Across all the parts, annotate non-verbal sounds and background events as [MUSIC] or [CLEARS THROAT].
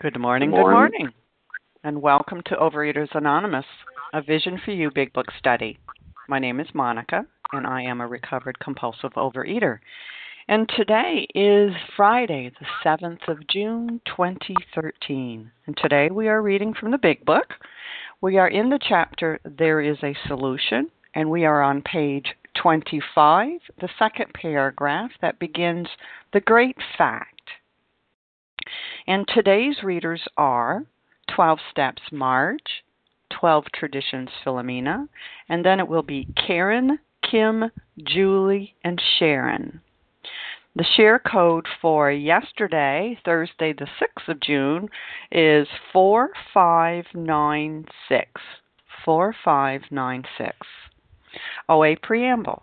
Good morning, Good good morning. morning, and welcome to Overeaters Anonymous, a Vision for You Big Book study. My name is Monica, and I am a recovered compulsive overeater. And today is Friday, the 7th of June, 2013. And today we are reading from the Big Book. We are in the chapter There is a Solution, and we are on page 25, the second paragraph that begins The Great Fact. And today's readers are 12 Steps Marge, 12 Traditions Philomena, and then it will be Karen, Kim, Julie, and Sharon. The share code for yesterday, Thursday, the 6th of June, is 4596. 4596. OA Preamble.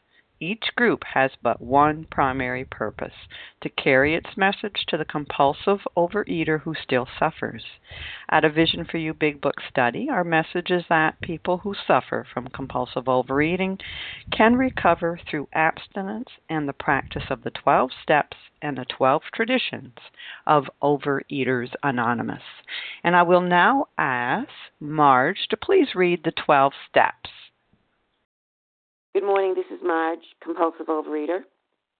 each group has but one primary purpose to carry its message to the compulsive overeater who still suffers. At a Vision for You Big Book study, our message is that people who suffer from compulsive overeating can recover through abstinence and the practice of the 12 steps and the 12 traditions of Overeaters Anonymous. And I will now ask Marge to please read the 12 steps. Good morning. This is Marge, compulsive overeater.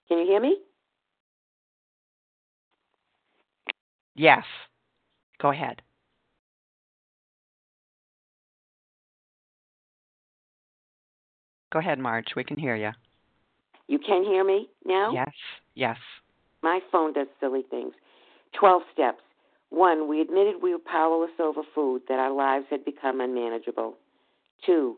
Can you hear me? Yes. Go ahead. Go ahead, Marge. We can hear you. You can hear me now? Yes. Yes. My phone does silly things. 12 steps. One, we admitted we were powerless over food, that our lives had become unmanageable. Two,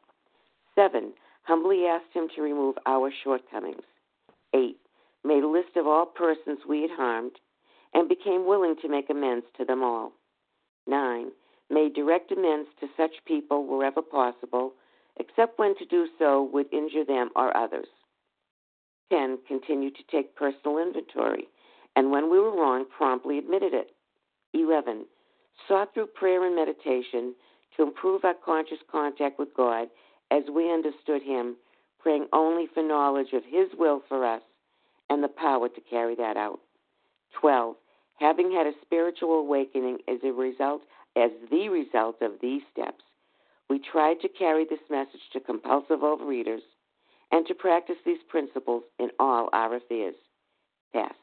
Seven, humbly asked him to remove our shortcomings. Eight, made a list of all persons we had harmed and became willing to make amends to them all. Nine, made direct amends to such people wherever possible, except when to do so would injure them or others. Ten, continued to take personal inventory, and when we were wrong, promptly admitted it. Eleven, sought through prayer and meditation to improve our conscious contact with God as we understood Him, praying only for knowledge of His will for us and the power to carry that out. 12. Having had a spiritual awakening as a result as the result of these steps, we tried to carry this message to compulsive overeaters and to practice these principles in all our affairs. Pass.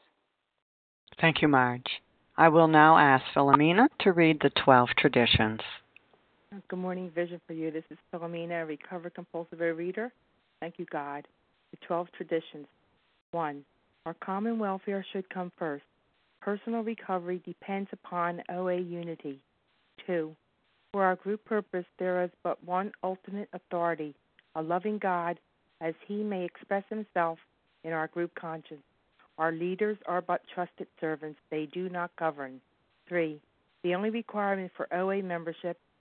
Thank you, Marge. I will now ask Philomena to read the 12 traditions. Good morning, Vision for You. This is Philomena, a recovered compulsive reader. Thank you, God. The 12 traditions. 1. Our common welfare should come first. Personal recovery depends upon OA unity. 2. For our group purpose, there is but one ultimate authority, a loving God, as he may express himself in our group conscience. Our leaders are but trusted servants, they do not govern. 3. The only requirement for OA membership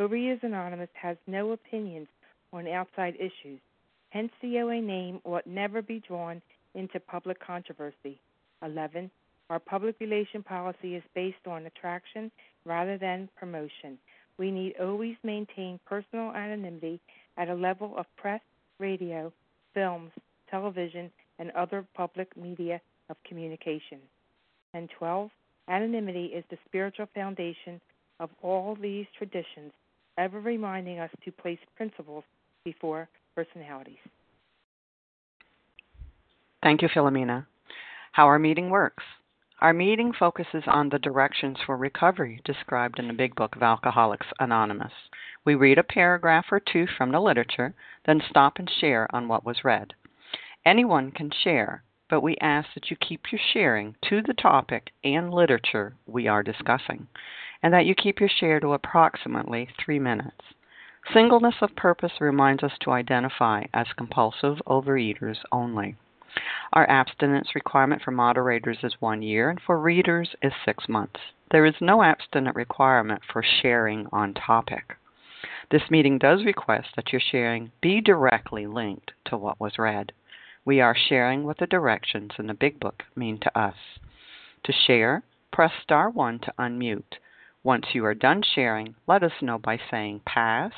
Overeaters Anonymous has no opinions on outside issues. Hence, the OA name ought never be drawn into public controversy. 11. Our public relation policy is based on attraction rather than promotion. We need always maintain personal anonymity at a level of press, radio, films, television, and other public media of communication. And 12. Anonymity is the spiritual foundation of all these traditions, ever reminding us to place principles before personalities. Thank you, Philomena. How our meeting works. Our meeting focuses on the directions for recovery described in the Big Book of Alcoholics Anonymous. We read a paragraph or two from the literature, then stop and share on what was read. Anyone can share, but we ask that you keep your sharing to the topic and literature we are discussing, and that you keep your share to approximately three minutes. Singleness of purpose reminds us to identify as compulsive overeaters only. Our abstinence requirement for moderators is one year, and for readers is six months. There is no abstinent requirement for sharing on topic. This meeting does request that your sharing be directly linked to what was read. We are sharing what the directions in the Big Book mean to us. To share, press star 1 to unmute. Once you are done sharing, let us know by saying pass,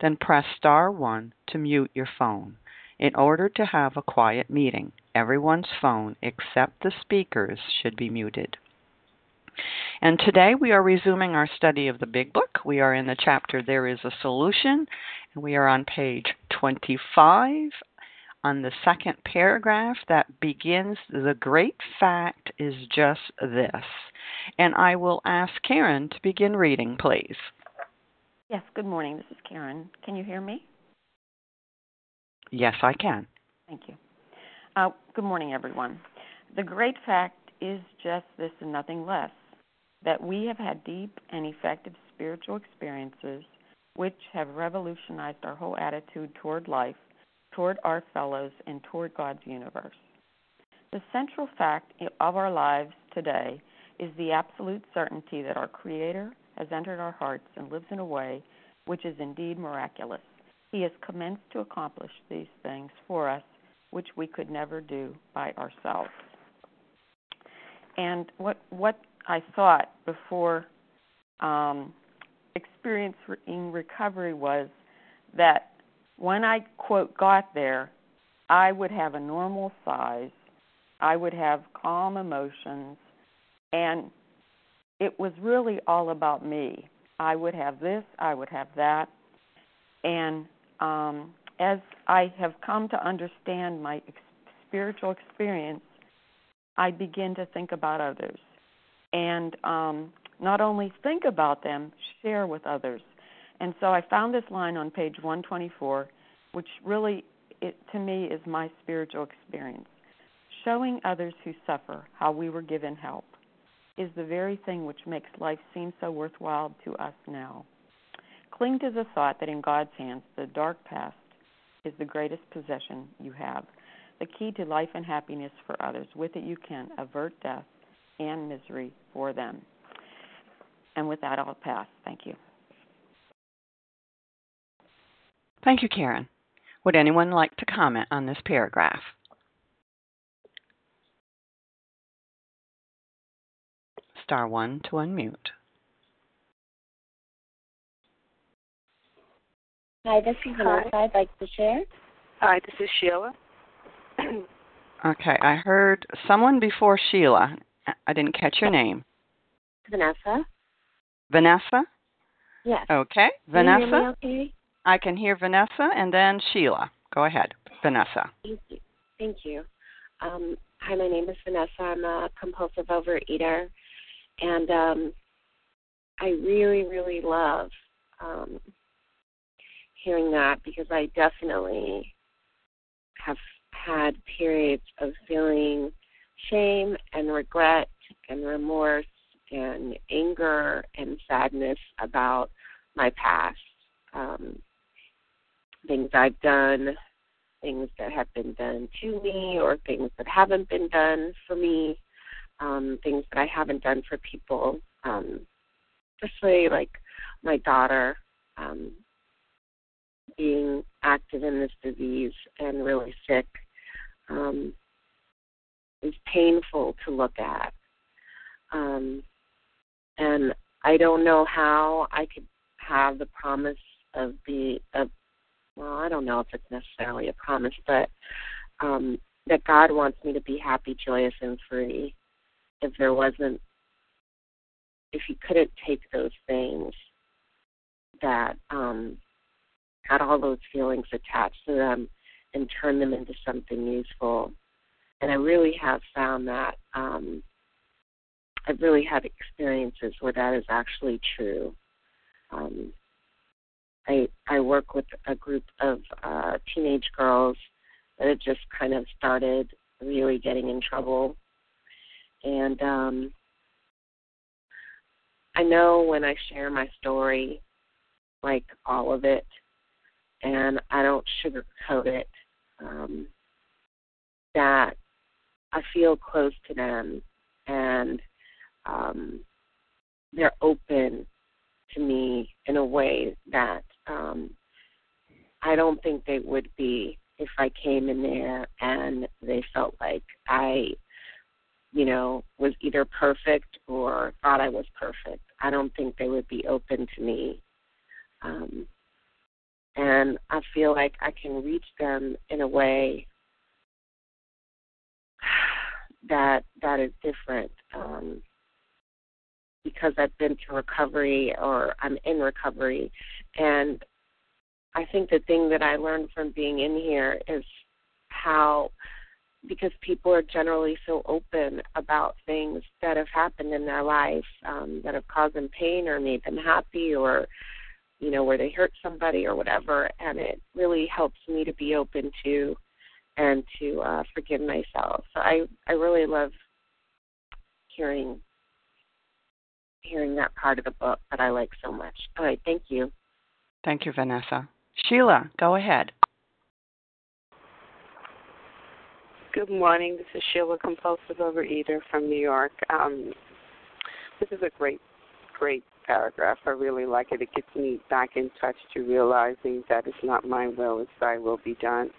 then press star 1 to mute your phone. In order to have a quiet meeting, everyone's phone except the speaker's should be muted. And today we are resuming our study of the Big Book. We are in the chapter There is a Solution, and we are on page 25 on the second paragraph that begins The great fact is just this. And I will ask Karen to begin reading, please. Yes, good morning. This is Karen. Can you hear me? Yes, I can. Thank you. Uh, good morning, everyone. The great fact is just this and nothing less that we have had deep and effective spiritual experiences which have revolutionized our whole attitude toward life, toward our fellows, and toward God's universe. The central fact of our lives today is the absolute certainty that our Creator has entered our hearts and lives in a way which is indeed miraculous. He has commenced to accomplish these things for us, which we could never do by ourselves. And what what I thought before um, experiencing recovery was that when I quote got there, I would have a normal size, I would have calm emotions, and it was really all about me. I would have this, I would have that, and um, as I have come to understand my ex- spiritual experience, I begin to think about others, and um, not only think about them, share with others. And so I found this line on page 124, which really, it, to me, is my spiritual experience. Showing others who suffer how we were given help is the very thing which makes life seem so worthwhile to us now. Cling to the thought that in God's hands, the dark past is the greatest possession you have, the key to life and happiness for others. With it, you can avert death and misery for them. And with that, I'll pass. Thank you. Thank you, Karen. Would anyone like to comment on this paragraph? Star 1 to unmute. Hi, this is Vanessa. I'd like to share. Hi, this is Sheila. [CLEARS THROAT] okay, I heard someone before Sheila. I didn't catch your name. Vanessa. Vanessa? Yes. Okay, Can Vanessa. You hear me okay? I can hear Vanessa and then Sheila. Go ahead, Vanessa. Thank you. Thank you. Um, hi, my name is Vanessa. I'm a compulsive overeater, And um, I really, really love um, hearing that because I definitely have had periods of feeling shame and regret and remorse and anger and sadness about my past. Um, things I've done, things that have been done to me, or things that haven't been done for me, um, things that I haven't done for people. Um, especially like my daughter um, being active in this disease and really sick um, is painful to look at. Um, and I don't know how I could have the promise of the of well, I don't know if it's necessarily a promise, but um, that God wants me to be happy, joyous, and free. If there wasn't, if He couldn't take those things that um, had all those feelings attached to them and turn them into something useful. And I really have found that um, I've really had experiences where that is actually true. Um, I I work with a group of uh, teenage girls that have just kind of started really getting in trouble, and um, I know when I share my story, like all of it, and I don't sugarcoat it, um, that I feel close to them and um, they're open to me in a way that um, I don't think they would be if I came in there and they felt like I, you know, was either perfect or thought I was perfect. I don't think they would be open to me. Um, and I feel like I can reach them in a way [SIGHS] that that is different. Um, because I've been to recovery or I'm in recovery. And I think the thing that I learned from being in here is how, because people are generally so open about things that have happened in their life um, that have caused them pain or made them happy or, you know, where they hurt somebody or whatever. And it really helps me to be open to and to uh, forgive myself. So I, I really love hearing hearing that part of the book that I like so much. All right, thank you. Thank you, Vanessa. Sheila, go ahead. Good morning. This is Sheila, compulsive overeater from New York. Um, this is a great, great paragraph. I really like it. It gets me back in touch to realizing that it's not my will, it's thy will be done.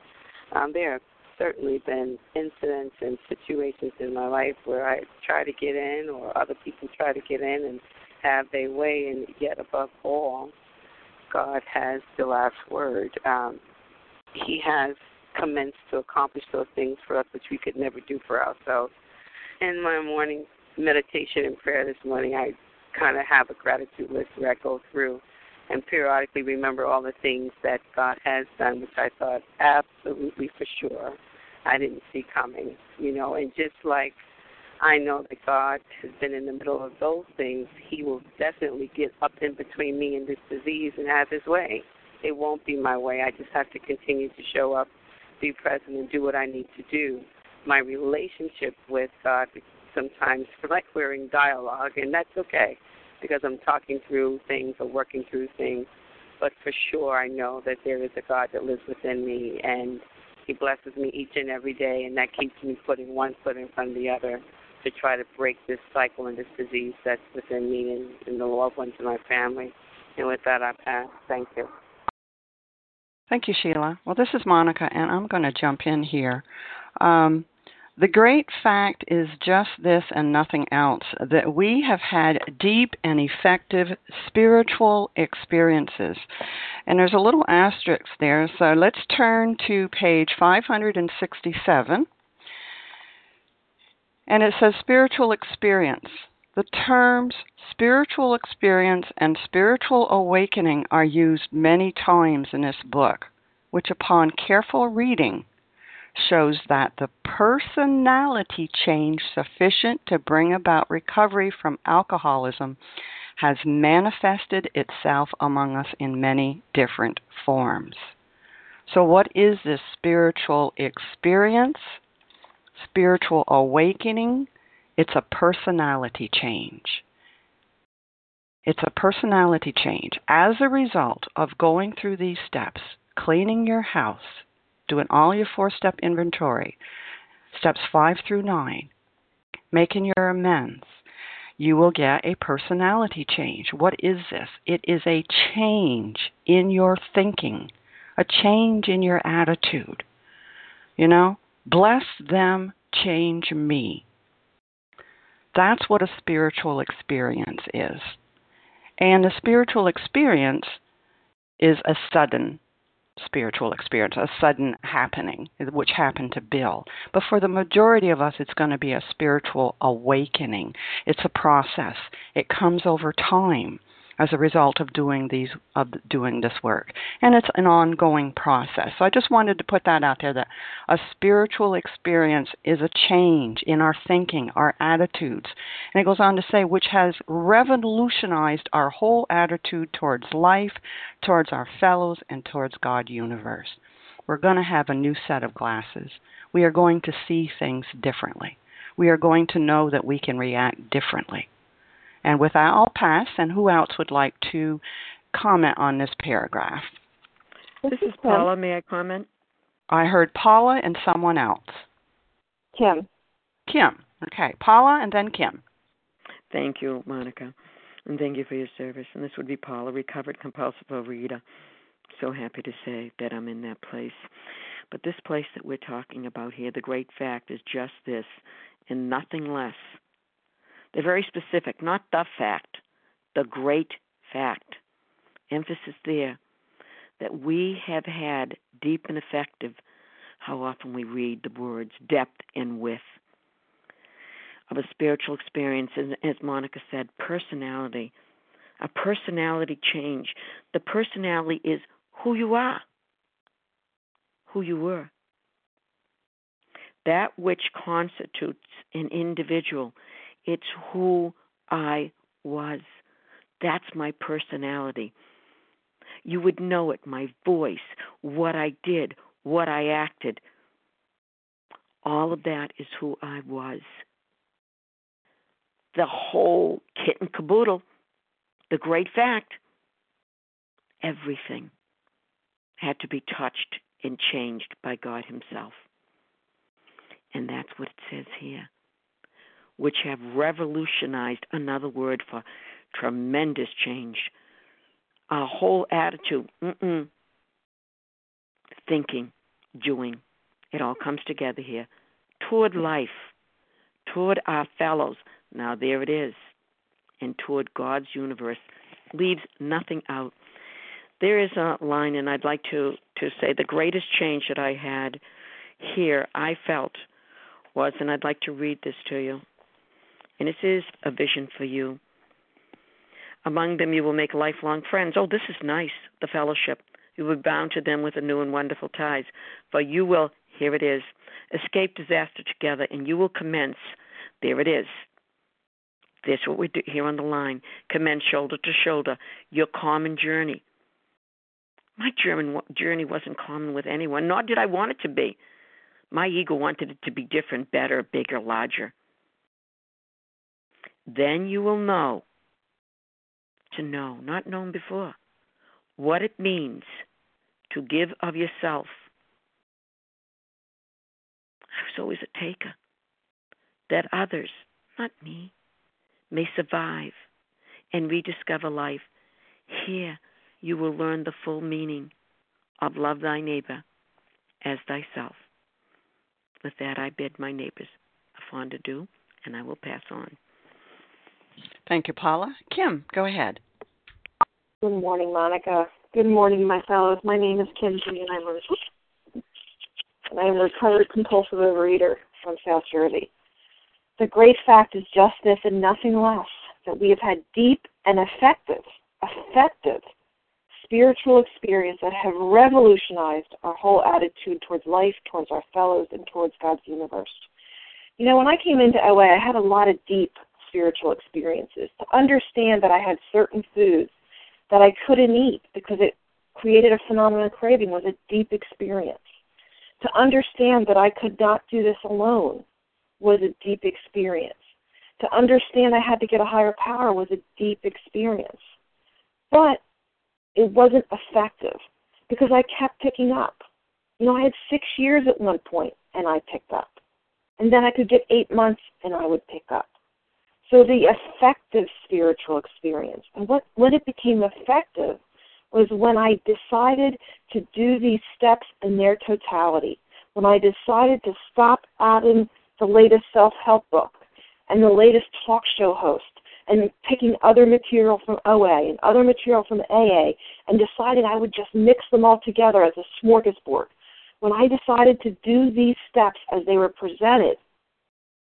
Um, there have certainly been incidents and situations in my life where I try to get in or other people try to get in and have their way, and yet above all, God has the last word. Um, he has commenced to accomplish those things for us which we could never do for ourselves. In my morning meditation and prayer this morning, I kind of have a gratitude list where I go through and periodically remember all the things that God has done, which I thought absolutely for sure I didn't see coming, you know, and just like I know that God has been in the middle of those things, He will definitely get up in between me and this disease and have His way. It won't be my way. I just have to continue to show up, be present, and do what I need to do. My relationship with God sometimes like we're in dialogue, and that's okay because I'm talking through things or working through things. But for sure, I know that there is a God that lives within me, and He blesses me each and every day, and that keeps me putting one foot in front of the other to try to break this cycle and this disease that's within me and, and the loved ones in my family. And with that, I pass. Thank you. Thank you, Sheila. Well, this is Monica, and I'm going to jump in here. Um, the great fact is just this and nothing else that we have had deep and effective spiritual experiences. And there's a little asterisk there, so let's turn to page 567. And it says spiritual experience. The terms spiritual experience and spiritual awakening are used many times in this book, which, upon careful reading, shows that the personality change sufficient to bring about recovery from alcoholism has manifested itself among us in many different forms. So, what is this spiritual experience? Spiritual awakening? It's a personality change. It's a personality change. As a result of going through these steps, cleaning your house, doing all your four step inventory, steps five through nine, making your amends, you will get a personality change. What is this? It is a change in your thinking, a change in your attitude. You know, bless them, change me. That's what a spiritual experience is. And a spiritual experience is a sudden spiritual experience, a sudden happening, which happened to Bill. But for the majority of us, it's going to be a spiritual awakening. It's a process. It comes over time as a result of doing these of doing this work. And it's an ongoing process. So i just wanted to put that out there that a spiritual experience is a change in our thinking our attitudes. And it goes on to say which has revolutionized our whole attitude towards life towards our fellows and towards god universe. We're going to have a new set of glasses. We are going to see things differently. We are going to know that we can react differently and with that, I'll pass. And who else would like to comment on this paragraph? This is Paula. May I comment? I heard Paula and someone else. Kim. Kim. Okay. Paula and then Kim. Thank you, Monica. And thank you for your service. And this would be Paula, recovered compulsive overeater. So happy to say that I'm in that place. But this place that we're talking about here, the great fact is just this and nothing less they're very specific, not the fact, the great fact. Emphasis there that we have had deep and effective, how often we read the words depth and width of a spiritual experience, and as Monica said, personality. A personality change. The personality is who you are, who you were. That which constitutes an individual it's who I was. That's my personality. You would know it, my voice, what I did, what I acted. All of that is who I was. The whole kit and caboodle, the great fact, everything had to be touched and changed by God Himself. And that's what it says here which have revolutionized another word for tremendous change. Our whole attitude, mm-mm, thinking, doing, it all comes together here toward life, toward our fellows. Now there it is, and toward God's universe leaves nothing out. There is a line, and I'd like to to say the greatest change that I had here, I felt was, and I'd like to read this to you and it is a vision for you. Among them you will make lifelong friends. Oh, this is nice, the fellowship. You will be bound to them with a new and wonderful ties. For you will, here it is, escape disaster together, and you will commence, there it is. This is what we do here on the line. Commence shoulder to shoulder, your common journey. My German journey wasn't common with anyone, nor did I want it to be. My ego wanted it to be different, better, bigger, larger. Then you will know, to know, not known before, what it means to give of yourself. I was always a taker. That others, not me, may survive and rediscover life. Here you will learn the full meaning of love thy neighbor as thyself. With that, I bid my neighbors a fond adieu, and I will pass on. Thank you, Paula. Kim, go ahead. Good morning, Monica. Good morning, my fellows. My name is Kim G, and I'm a, and I'm a recovered compulsive overeater from South Jersey. The great fact is just this and nothing less that we have had deep and effective, effective spiritual experience that have revolutionized our whole attitude towards life, towards our fellows, and towards God's universe. You know, when I came into OA, I had a lot of deep spiritual experiences. To understand that I had certain foods that I couldn't eat because it created a phenomenon of craving was a deep experience. To understand that I could not do this alone was a deep experience. To understand I had to get a higher power was a deep experience. But it wasn't effective because I kept picking up. You know, I had six years at one point and I picked up. And then I could get eight months and I would pick up. So the effective spiritual experience. And what when it became effective was when I decided to do these steps in their totality. When I decided to stop adding the latest self help book and the latest talk show host and picking other material from OA and other material from AA and decided I would just mix them all together as a smorgasbord. When I decided to do these steps as they were presented,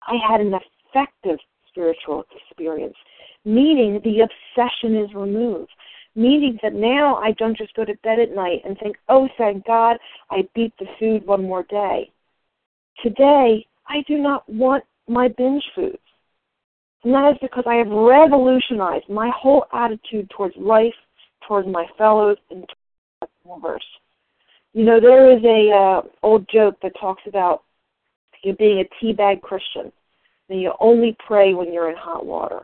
I had an effective spiritual experience, meaning the obsession is removed. Meaning that now I don't just go to bed at night and think, oh, thank God I beat the food one more day. Today, I do not want my binge foods. And that is because I have revolutionized my whole attitude towards life, towards my fellows, and towards the universe. You know, there is a uh, old joke that talks about you know, being a teabag Christian, you only pray when you're in hot water.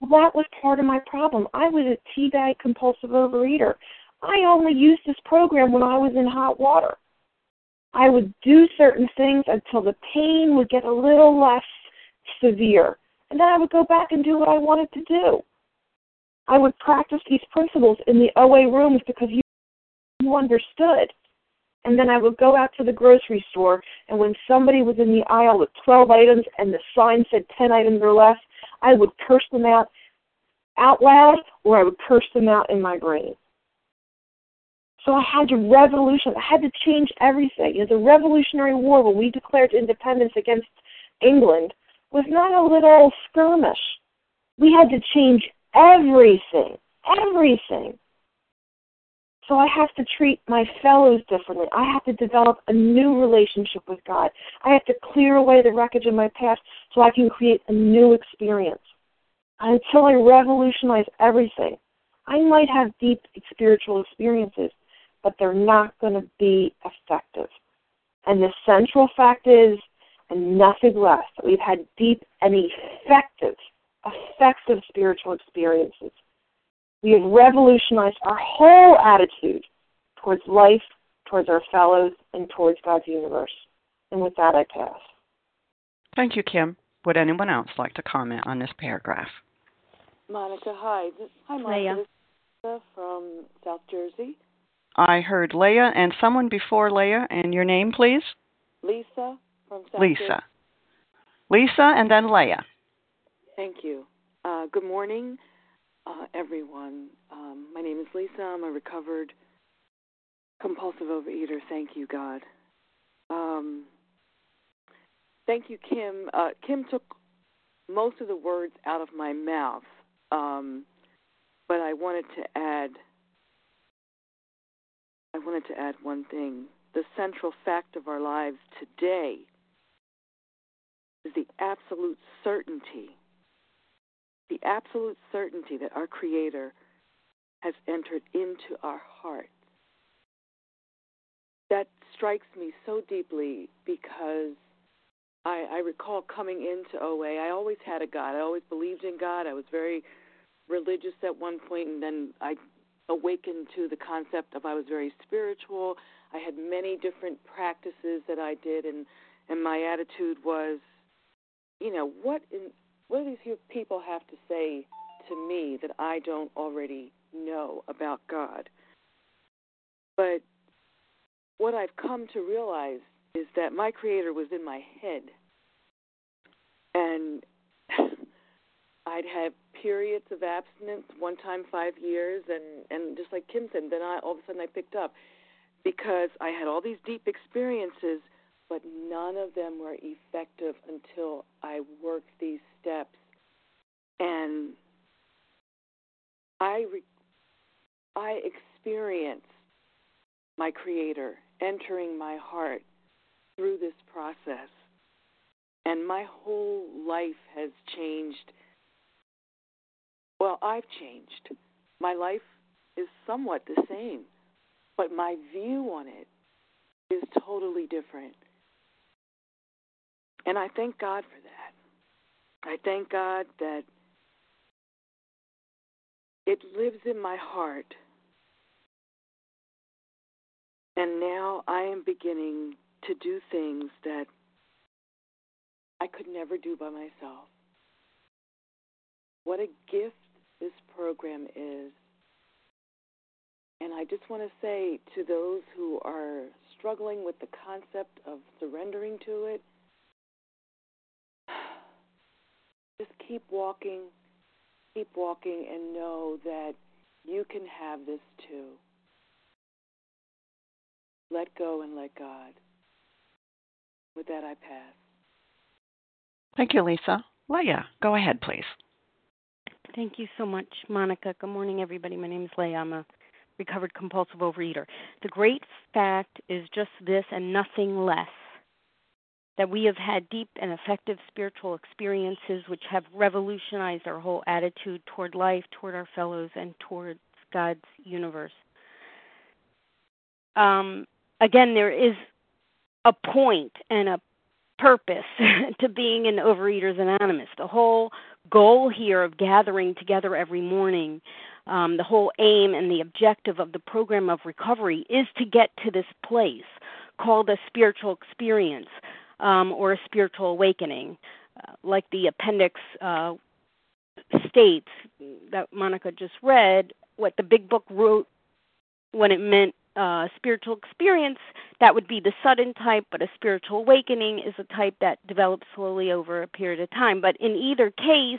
Well, that was part of my problem. I was a teabag compulsive overeater. I only used this program when I was in hot water. I would do certain things until the pain would get a little less severe and then I would go back and do what I wanted to do. I would practice these principles in the OA rooms because you, you understood. And then I would go out to the grocery store, and when somebody was in the aisle with 12 items and the sign said 10 items or less, I would curse them out out loud or I would curse them out in my brain. So I had to revolution. I had to change everything. You know, the Revolutionary War, when we declared independence against England, was not a little skirmish. We had to change everything, everything. So I have to treat my fellows differently. I have to develop a new relationship with God. I have to clear away the wreckage of my past so I can create a new experience. Until I revolutionize everything, I might have deep spiritual experiences, but they're not going to be effective. And the central fact is and nothing less. that We've had deep and effective, effective spiritual experiences. We have revolutionized our whole attitude towards life, towards our fellows, and towards God's universe. And with that, I pass. Thank you, Kim. Would anyone else like to comment on this paragraph? Monica, hi. Hi, Monica. Leah. from South Jersey. I heard Leah and someone before Leah, and your name, please? Lisa from South Lisa. Jersey. Lisa and then Leah. Thank you. Uh, good morning, uh, everyone. Um, my name is Lisa. I'm a recovered compulsive overeater. Thank you, God. Um, thank you, Kim. Uh, Kim took most of the words out of my mouth, um, but I wanted to add. I wanted to add one thing. The central fact of our lives today is the absolute certainty, the absolute certainty that our Creator has entered into our hearts. That strikes me so deeply because I, I recall coming into OA. I always had a God. I always believed in God. I was very religious at one point, and then I awakened to the concept of I was very spiritual. I had many different practices that I did, and and my attitude was you know, what in what do these people have to say to me that I don't already know about God? But what I've come to realize is that my creator was in my head. And [LAUGHS] I'd have periods of abstinence, one time five years, and and just like Kim said, then I all of a sudden I picked up because I had all these deep experiences but none of them were effective until I worked these steps. And I re- I experience my Creator entering my heart through this process. And my whole life has changed. Well, I've changed. My life is somewhat the same, but my view on it is totally different. And I thank God for that. I thank God that it lives in my heart. And now I am beginning to do things that I could never do by myself. What a gift this program is. And I just want to say to those who are struggling with the concept of surrendering to it, just keep walking, keep walking, and know that you can have this too. Let go and let God. With that, I pass. Thank you, Lisa. Leah, go ahead, please. Thank you so much, Monica. Good morning, everybody. My name is Leah. I'm a recovered compulsive overeater. The great fact is just this and nothing less that we have had deep and effective spiritual experiences which have revolutionized our whole attitude toward life, toward our fellows, and towards God's universe. Um, again, there is a point and a purpose [LAUGHS] to being in Overeaters Anonymous. The whole goal here of gathering together every morning, um, the whole aim and the objective of the program of recovery is to get to this place called a spiritual experience um, or a spiritual awakening. Uh, like the appendix uh, states that Monica just read, what the big book wrote when it meant uh, spiritual experience, that would be the sudden type, but a spiritual awakening is a type that develops slowly over a period of time. But in either case,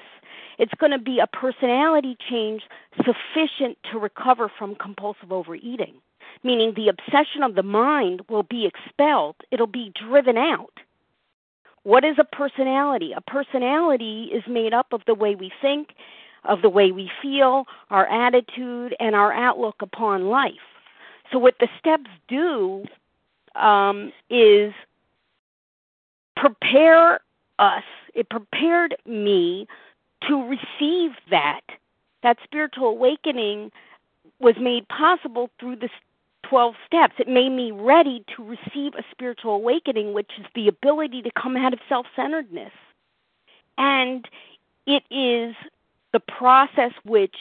it's going to be a personality change sufficient to recover from compulsive overeating, meaning the obsession of the mind will be expelled, it'll be driven out. What is a personality? A personality is made up of the way we think, of the way we feel, our attitude, and our outlook upon life. So, what the steps do um, is prepare us, it prepared me to receive that. That spiritual awakening was made possible through the 12 steps. It made me ready to receive a spiritual awakening, which is the ability to come out of self centeredness. And it is the process which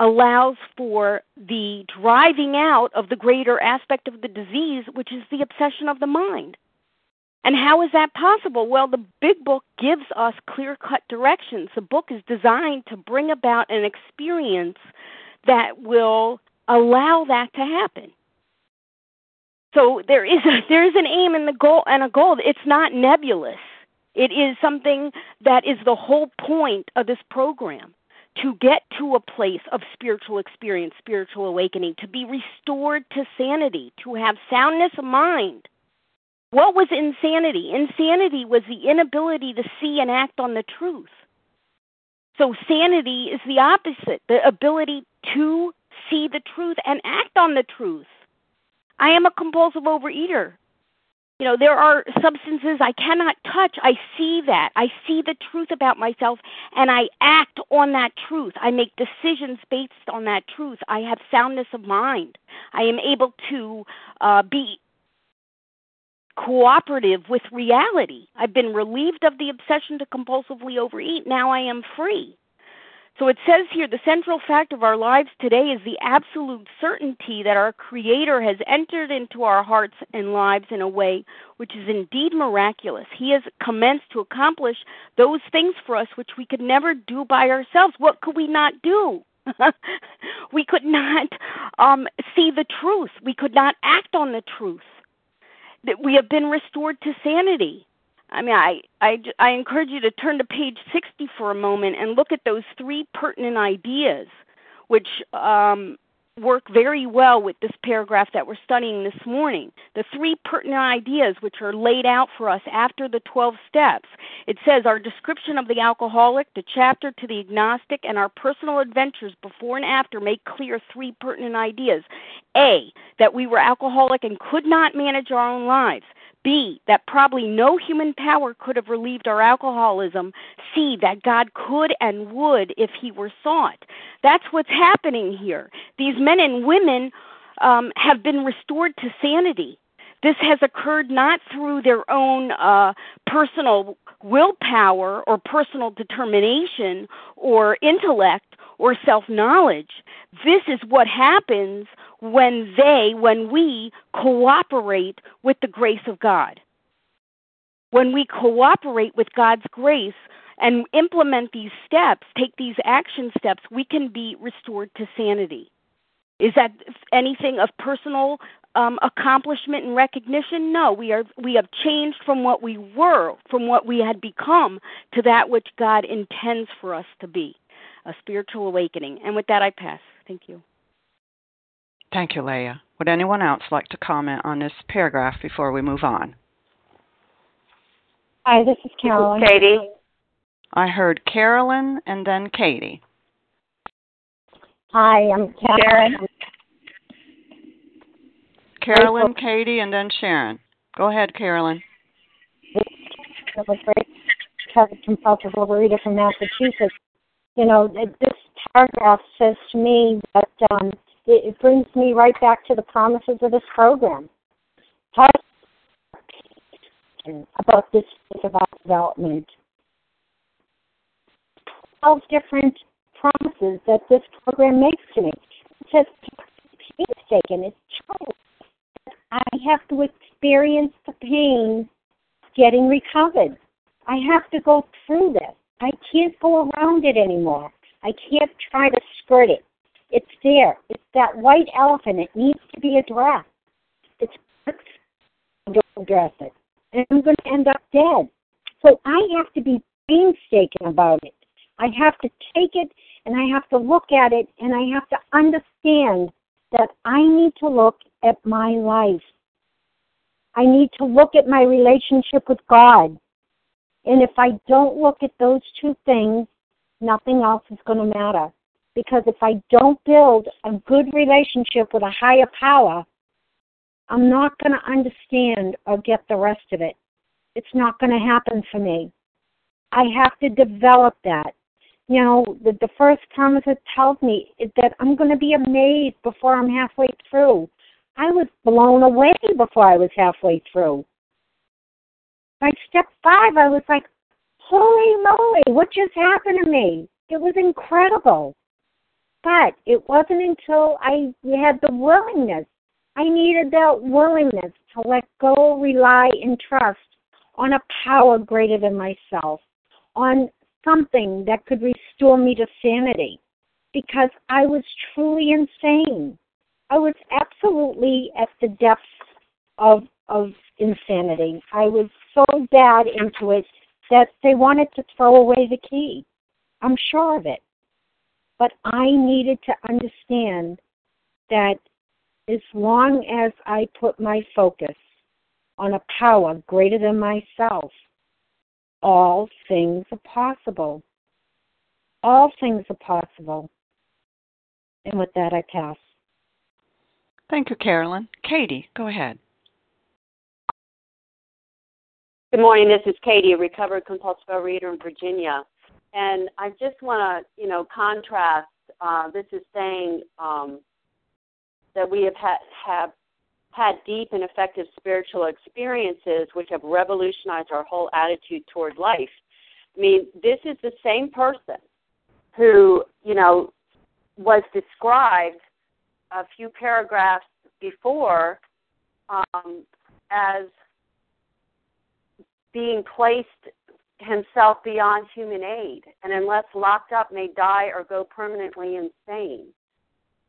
allows for the driving out of the greater aspect of the disease, which is the obsession of the mind. And how is that possible? Well, the big book gives us clear cut directions. The book is designed to bring about an experience that will allow that to happen. So there is a, [LAUGHS] there is an aim and the goal and a goal. It's not nebulous. It is something that is the whole point of this program to get to a place of spiritual experience, spiritual awakening, to be restored to sanity, to have soundness of mind. What was insanity? Insanity was the inability to see and act on the truth. So, sanity is the opposite the ability to see the truth and act on the truth. I am a compulsive overeater. You know, there are substances I cannot touch. I see that. I see the truth about myself and I act on that truth. I make decisions based on that truth. I have soundness of mind. I am able to uh, be cooperative with reality. I've been relieved of the obsession to compulsively overeat. Now I am free. So it says here the central fact of our lives today is the absolute certainty that our Creator has entered into our hearts and lives in a way which is indeed miraculous. He has commenced to accomplish those things for us which we could never do by ourselves. What could we not do? [LAUGHS] we could not um, see the truth. We could not act on the truth. That we have been restored to sanity. I mean, I, I, I encourage you to turn to page 60 for a moment and look at those three pertinent ideas, which um, work very well with this paragraph that we're studying this morning. The three pertinent ideas which are laid out for us after the 12 steps. It says our description of the alcoholic, the chapter to the agnostic, and our personal adventures before and after make clear three pertinent ideas. A, that we were alcoholic and could not manage our own lives. B, that probably no human power could have relieved our alcoholism. C, that God could and would if he were sought. That's what's happening here. These men and women um, have been restored to sanity. This has occurred not through their own uh, personal willpower or personal determination or intellect or self knowledge. This is what happens when they, when we cooperate with the grace of God. When we cooperate with God's grace and implement these steps, take these action steps, we can be restored to sanity. Is that anything of personal um, accomplishment and recognition? No, we are we have changed from what we were, from what we had become, to that which God intends for us to be, a spiritual awakening. And with that, I pass. Thank you. Thank you, Leah. Would anyone else like to comment on this paragraph before we move on? Hi, this is Carolyn. This is Katie. I heard Carolyn and then Katie. Hi, I'm Karen. Carolyn, Katie, and then Sharon. Go ahead, Carolyn. That was great. Traffic compulsive overeater from Massachusetts. You know, this paragraph says to me that um, it, it brings me right back to the promises of this program. Talk about this about development. Twelve different promises that this program makes to me. It says painstaking. It's child. I have to experience the pain getting recovered. I have to go through this. I can't go around it anymore. I can't try to skirt it. It's there. It's that white elephant. It needs to be addressed. It's don't address it. And I'm going to end up dead. So I have to be painstaking about it. I have to take it and I have to look at it and I have to understand that I need to look at my life. I need to look at my relationship with God. And if I don't look at those two things, nothing else is going to matter. Because if I don't build a good relationship with a higher power, I'm not going to understand or get the rest of it. It's not going to happen for me. I have to develop that. You know, the, the first promise it tells me that I'm going to be amazed before I'm halfway through. I was blown away before I was halfway through. By step five, I was like, holy moly, what just happened to me? It was incredible. But it wasn't until I had the willingness, I needed that willingness to let go, rely, and trust on a power greater than myself, on something that could restore me to sanity, because I was truly insane. I was absolutely at the depths of of insanity. I was so bad into it that they wanted to throw away the key. I'm sure of it. But I needed to understand that as long as I put my focus on a power greater than myself, all things are possible. All things are possible. And with that, I pass. Thank you, Carolyn. Katie, go ahead. Good morning. This is Katie, a recovered compulsive reader in Virginia. And I just want to, you know, contrast. Uh, this is saying um, that we have had, have had deep and effective spiritual experiences which have revolutionized our whole attitude toward life. I mean, this is the same person who, you know, was described a few paragraphs before um, as being placed himself beyond human aid, and unless locked up, may die or go permanently insane.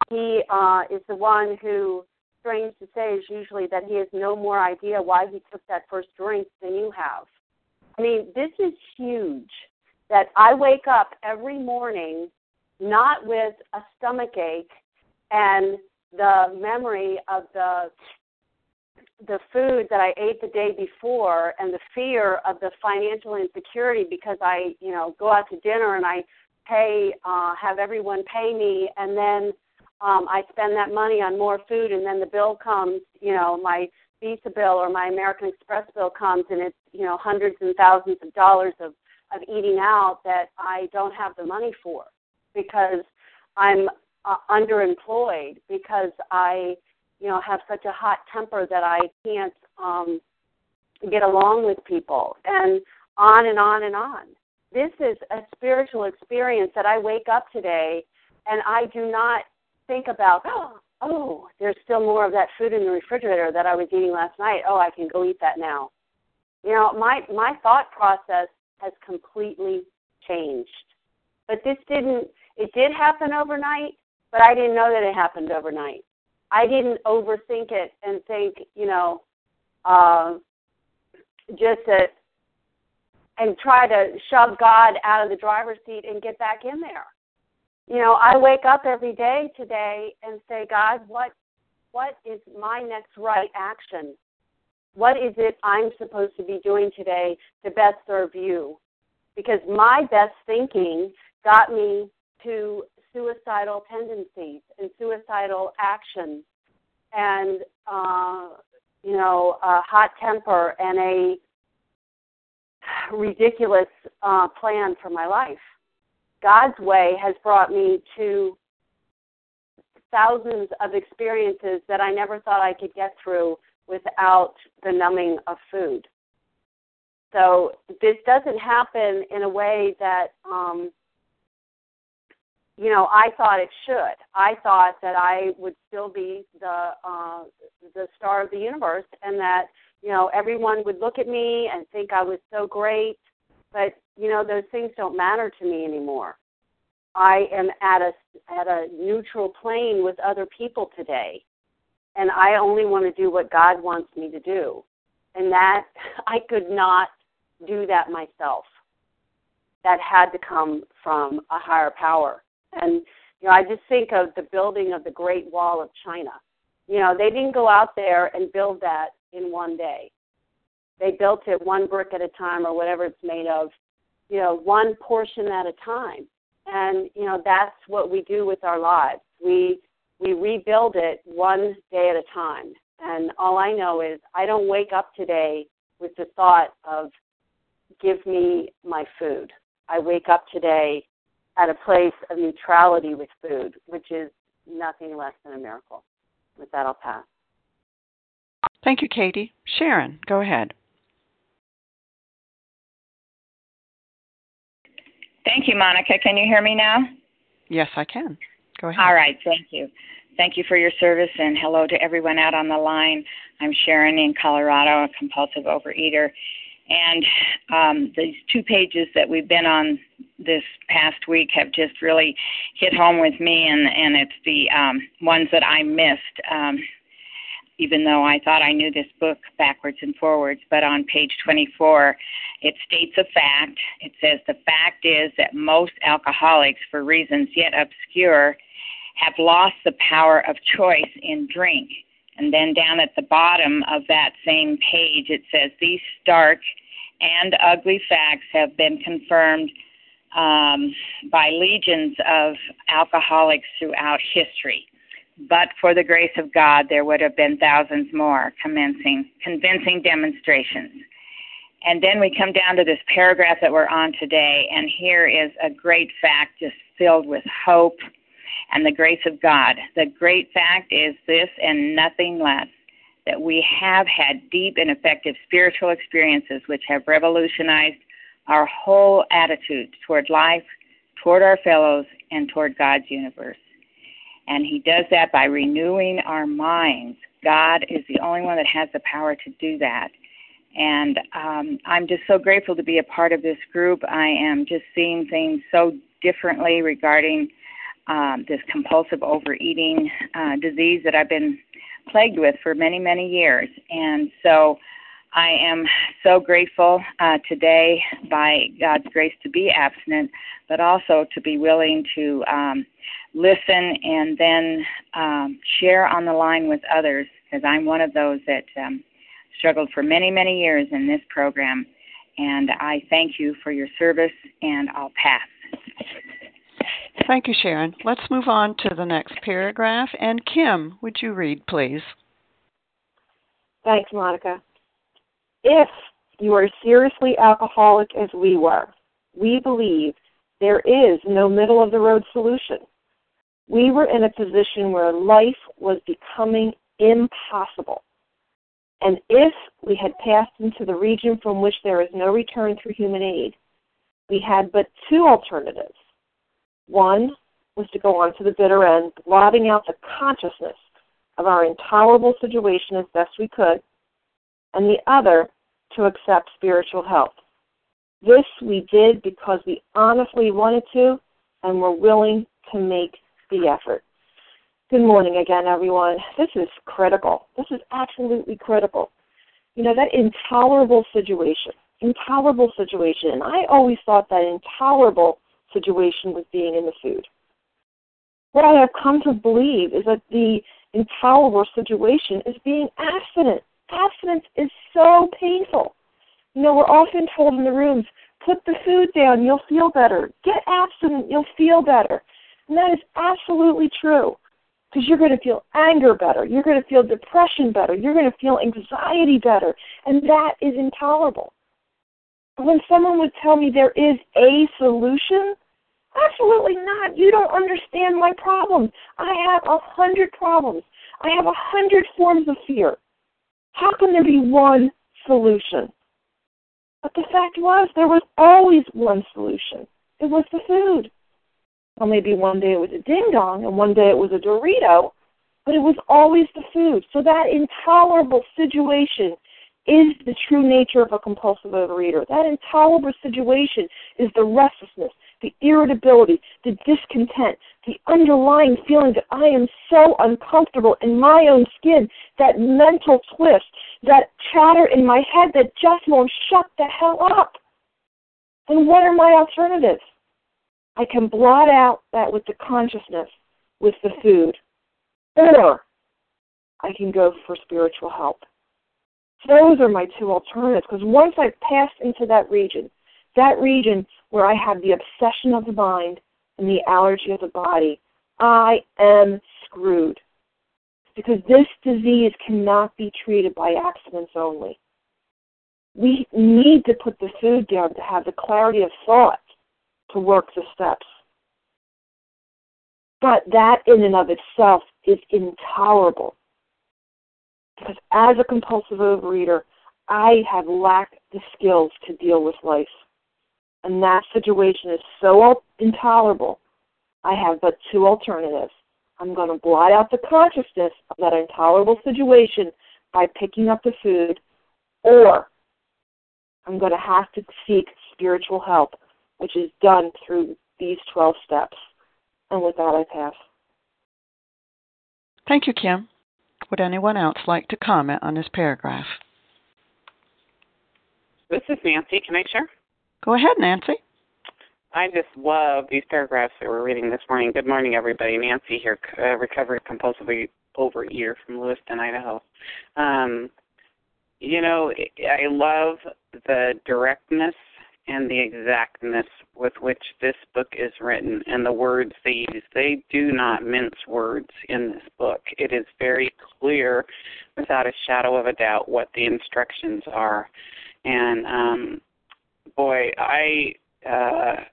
He uh, is the one who, strange to say, is usually that he has no more idea why he took that first drink than you have. I mean, this is huge. That I wake up every morning not with a stomach ache and the memory of the the food that I ate the day before and the fear of the financial insecurity because I, you know, go out to dinner and I pay uh have everyone pay me and then um I spend that money on more food and then the bill comes, you know, my Visa bill or my American Express bill comes and it's, you know, hundreds and thousands of dollars of of eating out that I don't have the money for because I'm uh, underemployed because I you know have such a hot temper that I can't um get along with people and on and on and on. This is a spiritual experience that I wake up today and I do not think about [GASPS] oh there's still more of that food in the refrigerator that I was eating last night. Oh, I can go eat that now. You know, my my thought process has completely changed. But this didn't it did happen overnight, but I didn't know that it happened overnight. I didn't overthink it and think, you know, uh, just that, and try to shove God out of the driver's seat and get back in there. You know, I wake up every day today and say, God, what what is my next right action? What is it I'm supposed to be doing today to best serve you? Because my best thinking got me to suicidal tendencies and suicidal actions and uh, you know a hot temper and a ridiculous uh, plan for my life. God's way has brought me to thousands of experiences that I never thought I could get through without the numbing of food. So this doesn't happen in a way that um, you know, I thought it should. I thought that I would still be the uh, the star of the universe, and that you know everyone would look at me and think I was so great. But you know, those things don't matter to me anymore. I am at a at a neutral plane with other people today, and I only want to do what God wants me to do, and that [LAUGHS] I could not do that myself. That had to come from a higher power and you know, I just think of the building of the Great Wall of China. You know, they didn't go out there and build that in one day. They built it one brick at a time or whatever it's made of, you know, one portion at a time. And, you know, that's what we do with our lives. We we rebuild it one day at a time. And all I know is I don't wake up today with the thought of give me my food. I wake up today at a place of neutrality with food, which is nothing less than a miracle. With that, I'll pass. Thank you, Katie. Sharon, go ahead. Thank you, Monica. Can you hear me now? Yes, I can. Go ahead. All right. Thank you. Thank you for your service and hello to everyone out on the line. I'm Sharon in Colorado, a compulsive overeater. And um, these two pages that we've been on this past week have just really hit home with me, and, and it's the um, ones that I missed. Um, even though I thought I knew this book backwards and forwards, but on page 24, it states a fact. It says, The fact is that most alcoholics, for reasons yet obscure, have lost the power of choice in drink and then down at the bottom of that same page, it says these stark and ugly facts have been confirmed um, by legions of alcoholics throughout history. But for the grace of God, there would have been thousands more commencing, convincing demonstrations. And then we come down to this paragraph that we're on today, and here is a great fact just filled with hope and the grace of God. The great fact is this and nothing less that we have had deep and effective spiritual experiences which have revolutionized our whole attitude toward life, toward our fellows, and toward God's universe. And He does that by renewing our minds. God is the only one that has the power to do that. And um, I'm just so grateful to be a part of this group. I am just seeing things so differently regarding um, this compulsive overeating uh, disease that I've been plagued with for many, many years. And so I am so grateful uh, today, by God's grace, to be abstinent, but also to be willing to um, listen and then um, share on the line with others, because I'm one of those that um, struggled for many, many years in this program. And I thank you for your service, and I'll pass. Thank you, Sharon. Let's move on to the next paragraph. And Kim, would you read, please? Thanks, Monica. If you are seriously alcoholic as we were, we believe there is no middle of the road solution. We were in a position where life was becoming impossible. And if we had passed into the region from which there is no return through human aid, we had but two alternatives. One was to go on to the bitter end, blotting out the consciousness of our intolerable situation as best we could, and the other to accept spiritual help. This we did because we honestly wanted to and were willing to make the effort. Good morning again, everyone. This is critical. This is absolutely critical. You know, that intolerable situation, intolerable situation, and I always thought that intolerable situation was being in the food. What I have come to believe is that the intolerable situation is being abstinent. Abstinence is so painful. You know, we're often told in the rooms, put the food down, you'll feel better. Get abstinent, you'll feel better. And that is absolutely true because you're going to feel anger better. You're going to feel depression better. You're going to feel anxiety better. And that is intolerable. When someone would tell me there is a solution, absolutely not. You don't understand my problem. I have a hundred problems. I have a hundred forms of fear. How can there be one solution? But the fact was, there was always one solution. It was the food. Well, maybe one day it was a ding dong and one day it was a Dorito, but it was always the food. So that intolerable situation is the true nature of a compulsive overeater. That intolerable situation is the restlessness, the irritability, the discontent, the underlying feeling that I am so uncomfortable in my own skin, that mental twist, that chatter in my head that just won't shut the hell up. And what are my alternatives? I can blot out that with the consciousness, with the food. Or I can go for spiritual help. Those are my two alternatives because once I've passed into that region, that region where I have the obsession of the mind and the allergy of the body, I am screwed. Because this disease cannot be treated by abstinence only. We need to put the food down to have the clarity of thought to work the steps. But that in and of itself is intolerable. Because as a compulsive overeater, I have lacked the skills to deal with life. And that situation is so intolerable, I have but two alternatives. I'm going to blot out the consciousness of that intolerable situation by picking up the food, or I'm going to have to seek spiritual help which is done through these 12 steps. And with that, I pass. Thank you, Kim. Would anyone else like to comment on this paragraph? This is Nancy. Can I share? Go ahead, Nancy. I just love these paragraphs that we're reading this morning. Good morning, everybody. Nancy here, uh, recovered compulsively over overeater from Lewiston, Idaho. Um, you know, I love the directness and the exactness with which this book is written and the words they use. They do not mince words in this book. It is very clear, without a shadow of a doubt, what the instructions are. And um, boy, I, uh,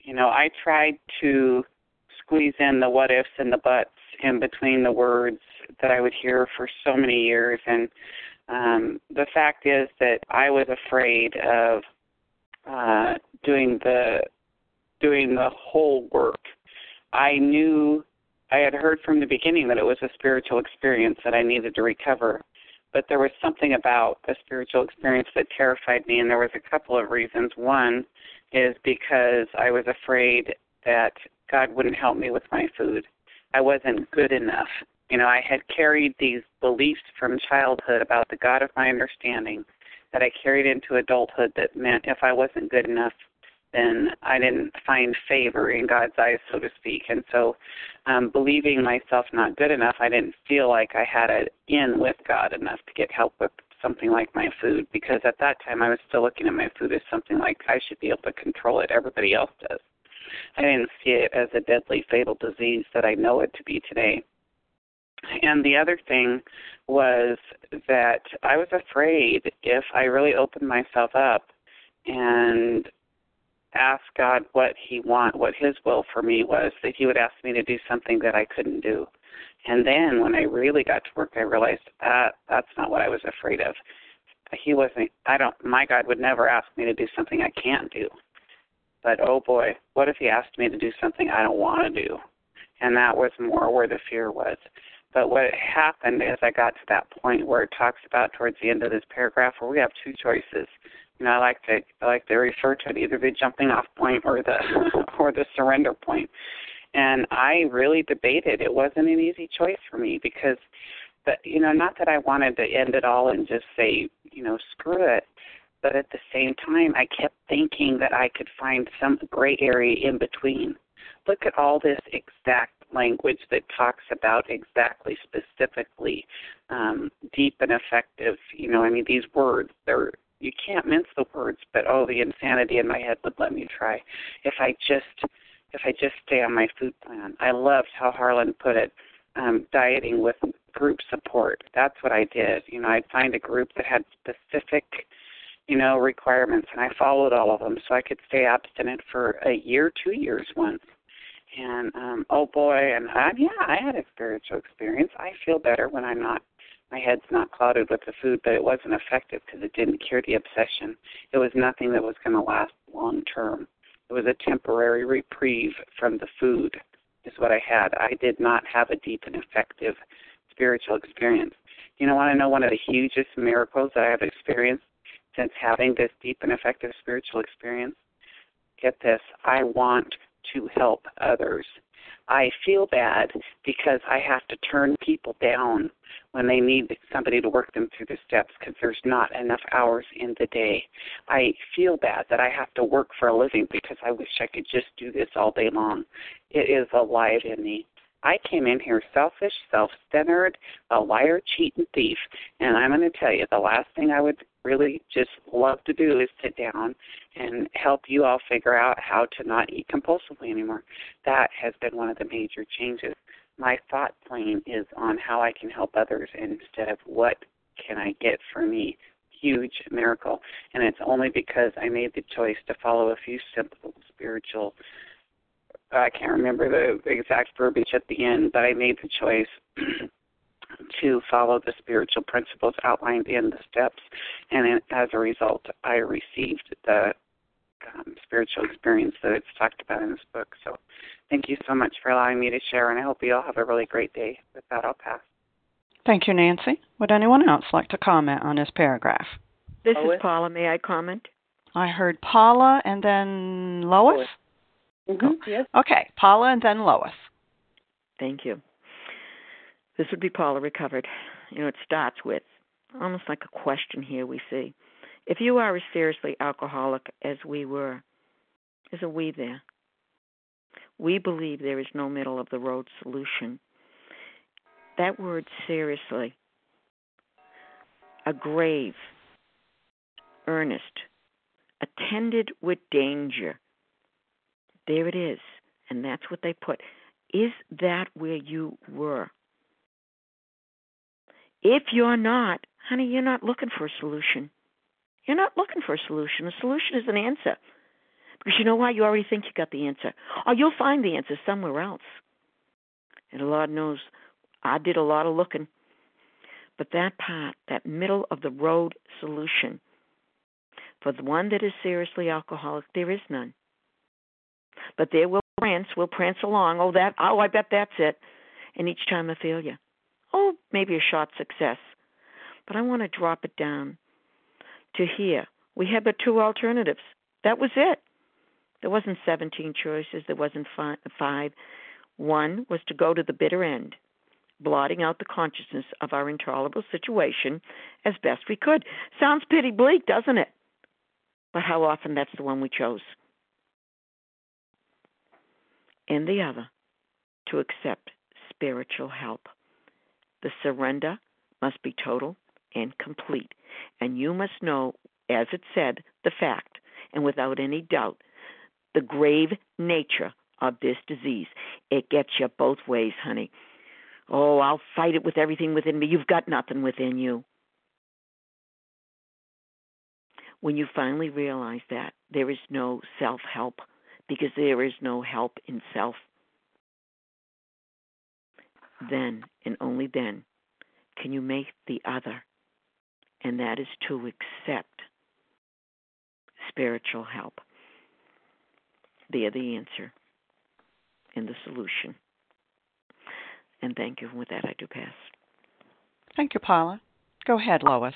you know, I tried to squeeze in the what ifs and the buts in between the words that I would hear for so many years. And um, the fact is that I was afraid of uh, doing the doing the whole work. I knew I had heard from the beginning that it was a spiritual experience that I needed to recover, but there was something about the spiritual experience that terrified me, and there was a couple of reasons. One is because I was afraid that God wouldn't help me with my food. I wasn't good enough. You know, I had carried these beliefs from childhood about the God of my understanding that I carried into adulthood that meant if I wasn't good enough, then I didn't find favor in God's eyes, so to speak. And so, um, believing myself not good enough, I didn't feel like I had it in with God enough to get help with something like my food because at that time I was still looking at my food as something like I should be able to control it. Everybody else does. I didn't see it as a deadly, fatal disease that I know it to be today. And the other thing was that I was afraid if I really opened myself up and asked God what He want, what His will for me was, that He would ask me to do something that I couldn't do. And then when I really got to work, I realized that that's not what I was afraid of. He wasn't. I don't. My God would never ask me to do something I can't do. But oh boy, what if He asked me to do something I don't want to do? And that was more where the fear was. But what happened is I got to that point where it talks about towards the end of this paragraph where we have two choices. You know, I like to I like to refer to it either the jumping off point or the [LAUGHS] or the surrender point. And I really debated. It wasn't an easy choice for me because but you know, not that I wanted to end it all and just say, you know, screw it, but at the same time I kept thinking that I could find some gray area in between. Look at all this exact language that talks about exactly specifically um, deep and effective you know i mean these words they're you can't mince the words but oh the insanity in my head would let me try. If i just if i just stay on my food plan. I loved how harlan put it um, dieting with group support. That's what i did. You know i'd find a group that had specific you know requirements and i followed all of them so i could stay abstinent for a year two years once. And um oh boy and I, yeah i had a spiritual experience. I feel better when i'm not my head's not clouded with the food but it wasn't effective because it didn't cure the obsession. It was nothing that was going to last long term. It was a temporary reprieve from the food is what i had. I did not have a deep and effective spiritual experience. You know want to know one of the hugest miracles that i have experienced since having this deep and effective spiritual experience. Get this. I want to help others. I feel bad because I have to turn people down when they need somebody to work them through the steps because there's not enough hours in the day. I feel bad that I have to work for a living because I wish I could just do this all day long. It is alive in me. I came in here selfish, self centered, a liar, cheat, and thief. And I'm going to tell you, the last thing I would really just love to do is sit down and help you all figure out how to not eat compulsively anymore. That has been one of the major changes. My thought plane is on how I can help others instead of what can I get for me. Huge miracle. And it's only because I made the choice to follow a few simple spiritual I can't remember the exact verbiage at the end, but I made the choice [CLEARS THROAT] to follow the spiritual principles outlined in the steps, and as a result, I received the um, spiritual experience that it's talked about in this book. So, thank you so much for allowing me to share, and I hope you all have a really great day. With that, I'll pass. Thank you, Nancy. Would anyone else like to comment on this paragraph? This Lois? is Paula. May I comment? I heard Paula and then Lois. Lois. Mm-hmm. Yes. Okay, Paula and then Lois. Thank you. This would be Paula recovered. You know, it starts with almost like a question here we see. If you are as seriously alcoholic as we were, there's a we there. We believe there is no middle of the road solution. That word seriously, a grave, earnest, attended with danger, there it is. And that's what they put. Is that where you were? If you're not, honey, you're not looking for a solution. You're not looking for a solution. A solution is an answer. Because you know why? You already think you got the answer. Or you'll find the answer somewhere else. And the Lord knows I did a lot of looking. But that part, that middle of the road solution, for the one that is seriously alcoholic, there is none. But there will prance, will prance along. Oh, that. Oh, I bet that's it. And each time a failure. Oh, maybe a short success. But I want to drop it down to here. We had but two alternatives. That was it. There wasn't 17 choices. There wasn't five. One was to go to the bitter end, blotting out the consciousness of our intolerable situation as best we could. Sounds pretty bleak, doesn't it? But how often that's the one we chose. And the other, to accept spiritual help. The surrender must be total and complete. And you must know, as it said, the fact, and without any doubt, the grave nature of this disease. It gets you both ways, honey. Oh, I'll fight it with everything within me. You've got nothing within you. When you finally realize that, there is no self help because there is no help in self. Then and only then can you make the other, and that is to accept spiritual help. They are the answer and the solution. And thank you. With that, I do pass. Thank you, Paula. Go ahead, Lois.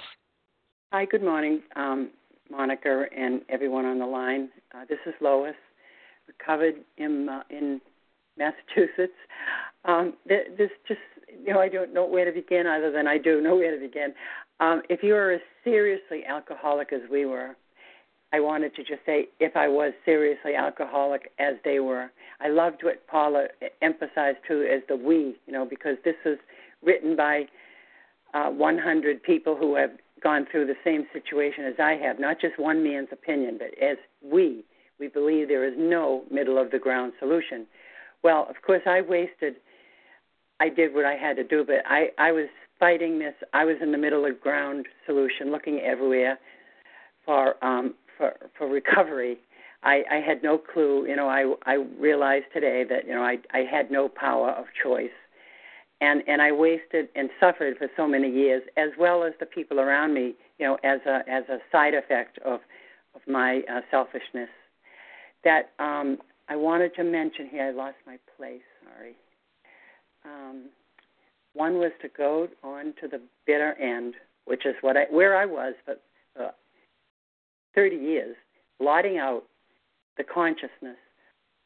Hi, good morning, um, Monica and everyone on the line. Uh, this is Lois, recovered in uh, in Massachusetts. Um, this just you know I don't know where to begin other than I do know where to begin. Um, if you are as seriously alcoholic as we were, I wanted to just say if I was seriously alcoholic as they were. I loved what Paula emphasized too as the we, you know, because this is written by uh, 100 people who have gone through the same situation as I have, not just one man's opinion, but as we. We believe there is no middle of the ground solution. Well, of course, I wasted. I did what I had to do, but I I was fighting this. I was in the middle of ground solution, looking everywhere for um for for recovery. I, I had no clue. You know, I I realized today that you know I I had no power of choice, and and I wasted and suffered for so many years, as well as the people around me. You know, as a as a side effect of of my uh, selfishness. That um, I wanted to mention here. I lost my place. Sorry. Um, one was to go on to the bitter end, which is what I where I was, but 30 years, blotting out the consciousness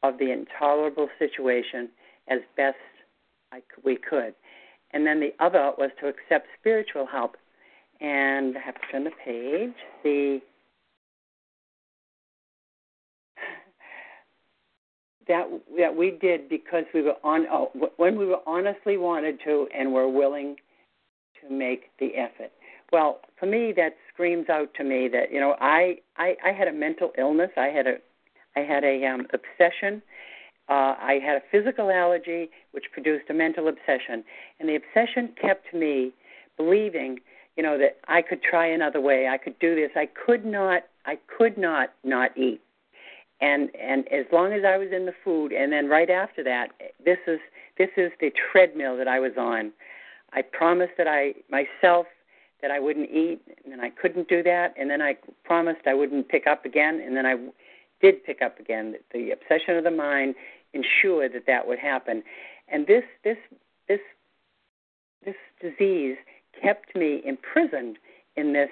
of the intolerable situation as best I, we could. And then the other was to accept spiritual help. And I have to turn the page. The that that we did because we were on oh, when we were honestly wanted to and were willing to make the effort. Well, for me, that screams out to me that you know I I, I had a mental illness. I had a I had a um, obsession. Uh, I had a physical allergy, which produced a mental obsession, and the obsession kept me believing, you know, that I could try another way. I could do this. I could not. I could not not eat. And and as long as I was in the food, and then right after that, this is this is the treadmill that I was on. I promised that I myself that I wouldn't eat, and then I couldn't do that, and then I promised I wouldn't pick up again, and then I did pick up again. The obsession of the mind ensured that that would happen, and this this this this disease kept me imprisoned in this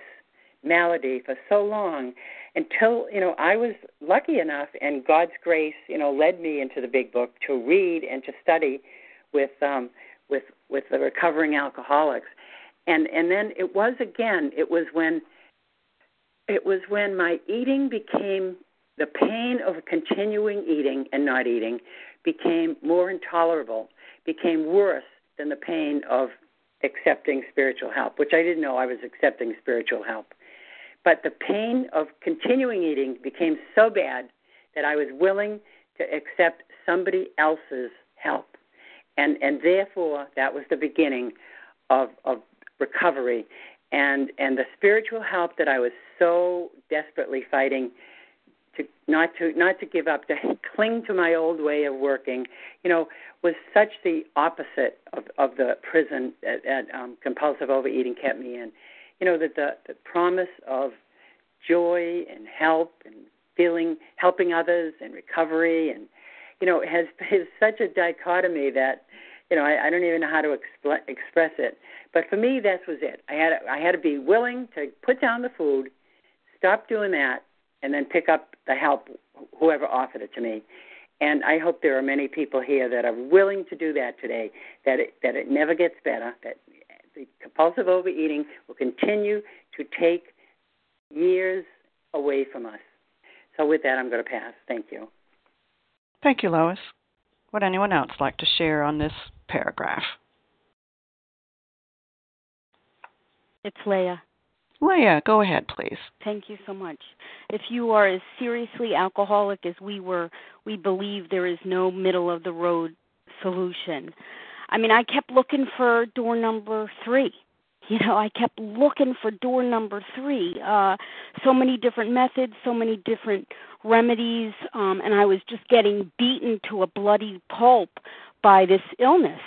malady for so long until you know I was lucky enough and God's grace you know led me into the big book to read and to study with um with with the recovering alcoholics. And and then it was again it was when it was when my eating became the pain of continuing eating and not eating became more intolerable became worse than the pain of accepting spiritual help which i didn't know i was accepting spiritual help but the pain of continuing eating became so bad that i was willing to accept somebody else's help. And and therefore that was the beginning of of recovery. And and the spiritual help that I was so desperately fighting to not to not to give up to [LAUGHS] cling to my old way of working you know was such the opposite of of the prison that, that um compulsive overeating kept me in you know that the the promise of joy and help and feeling helping others and recovery and you know has [LAUGHS] is such a dichotomy that you know I, I don't even know how to expl- express it but for me, that was it. I had I had to be willing to put down the food, stop doing that, and then pick up the help, whoever offered it to me. And I hope there are many people here that are willing to do that today. That it, that it never gets better. That the compulsive overeating will continue to take years away from us. So with that, I'm going to pass. Thank you. Thank you, Lois. Would anyone else like to share on this paragraph? It's Leah. Leah, go ahead, please. Thank you so much. If you are as seriously alcoholic as we were, we believe there is no middle of the road solution. I mean, I kept looking for door number three. You know, I kept looking for door number three. Uh, so many different methods, so many different remedies, um, and I was just getting beaten to a bloody pulp by this illness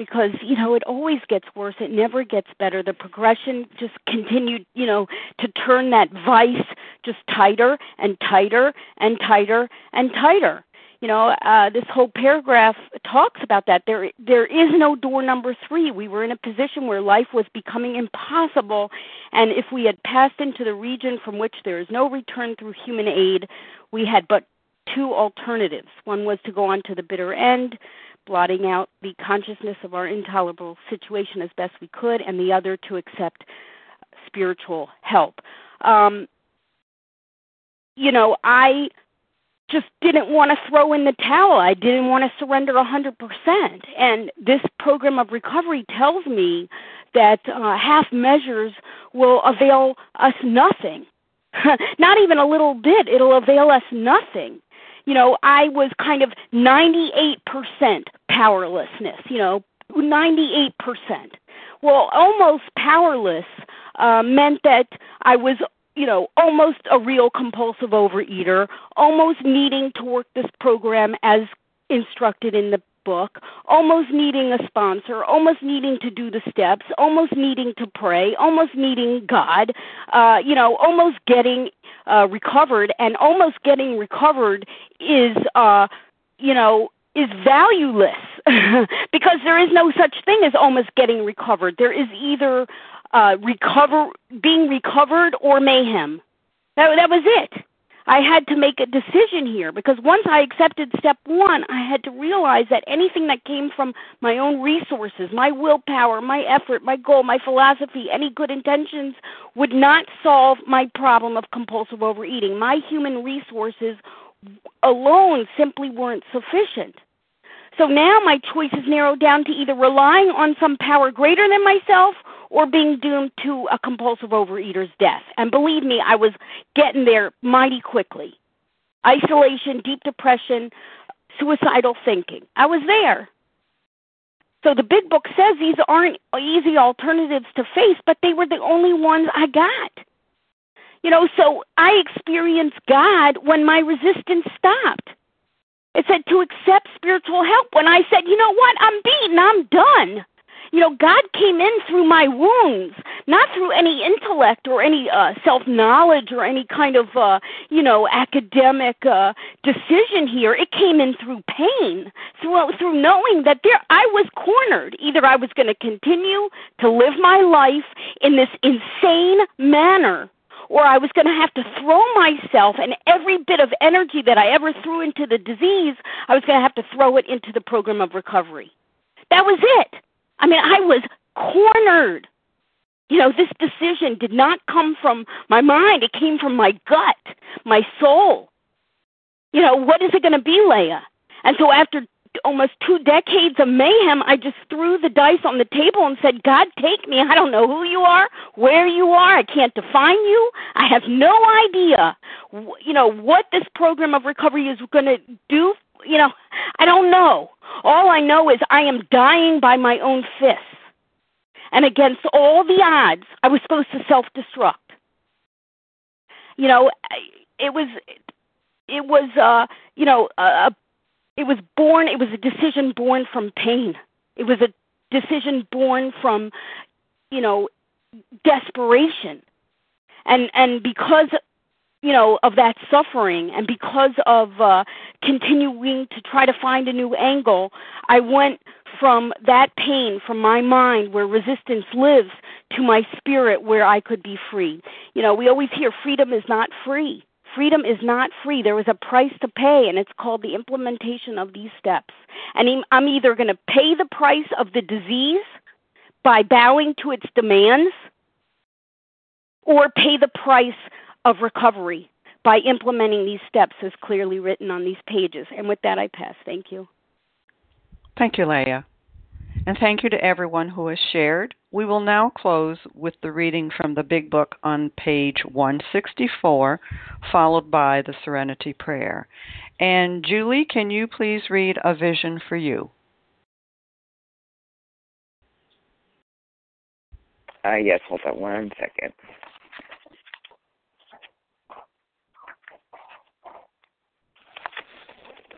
because you know it always gets worse it never gets better the progression just continued you know to turn that vice just tighter and tighter and tighter and tighter you know uh this whole paragraph talks about that. There there is no door number 3 we were in a position where life was becoming impossible and if we had passed into the region from which there is no return through human aid we had but two alternatives. One was to go on to the bitter end blotting out the consciousness of our intolerable situation as best we could, and the other to accept spiritual help. Um, you know, I just didn't want to throw in the towel. I didn't want to surrender a 100%. And this program of recovery tells me that uh, half measures will avail us nothing. [LAUGHS] Not even a little bit. It'll avail us nothing you know, I was kind of 98% powerlessness, you know, 98%. Well, almost powerless uh, meant that I was, you know, almost a real compulsive overeater, almost needing to work this program as instructed in the book, almost needing a sponsor, almost needing to do the steps, almost needing to pray, almost needing God, uh, you know, almost getting uh, recovered, and almost getting recovered is, uh, you know, is valueless [LAUGHS] because there is no such thing as almost getting recovered. There is either uh, recover being recovered or mayhem. That that was it. I had to make a decision here because once I accepted step one, I had to realize that anything that came from my own resources, my willpower, my effort, my goal, my philosophy, any good intentions would not solve my problem of compulsive overeating. My human resources alone simply weren't sufficient. So now my choice is narrowed down to either relying on some power greater than myself or being doomed to a compulsive overeater's death. And believe me, I was getting there mighty quickly. Isolation, deep depression, suicidal thinking. I was there. So the big book says these aren't easy alternatives to face, but they were the only ones I got. You know, so I experienced God when my resistance stopped. It said to accept spiritual help when I said, you know what, I'm beaten, I'm done. You know, God came in through my wounds, not through any intellect or any uh, self knowledge or any kind of, uh, you know, academic uh, decision here. It came in through pain, through through knowing that there I was cornered. Either I was going to continue to live my life in this insane manner or I was going to have to throw myself and every bit of energy that I ever threw into the disease, I was going to have to throw it into the program of recovery. That was it. I mean, I was cornered. You know, this decision did not come from my mind, it came from my gut, my soul. You know, what is it going to be, Leah? And so after almost two decades of mayhem, I just threw the dice on the table and said, God, take me. I don't know who you are, where you are. I can't define you. I have no idea, you know, what this program of recovery is going to do. You know, I don't know. All I know is I am dying by my own fists. And against all the odds, I was supposed to self destruct. You know, it was it was uh you know a it was born it was a decision born from pain it was a decision born from you know desperation and and because you know of that suffering and because of uh continuing to try to find a new angle i went from that pain from my mind where resistance lives to my spirit where i could be free you know we always hear freedom is not free Freedom is not free. There is a price to pay, and it's called the implementation of these steps. And I'm either going to pay the price of the disease by bowing to its demands or pay the price of recovery by implementing these steps as clearly written on these pages. And with that, I pass. Thank you. Thank you, Leah. And thank you to everyone who has shared. We will now close with the reading from the Big Book on page 164, followed by the Serenity Prayer. And Julie, can you please read A Vision for You? Uh, yes, hold on one second.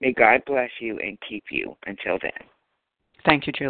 May God bless you and keep you until then. Thank you, Julie.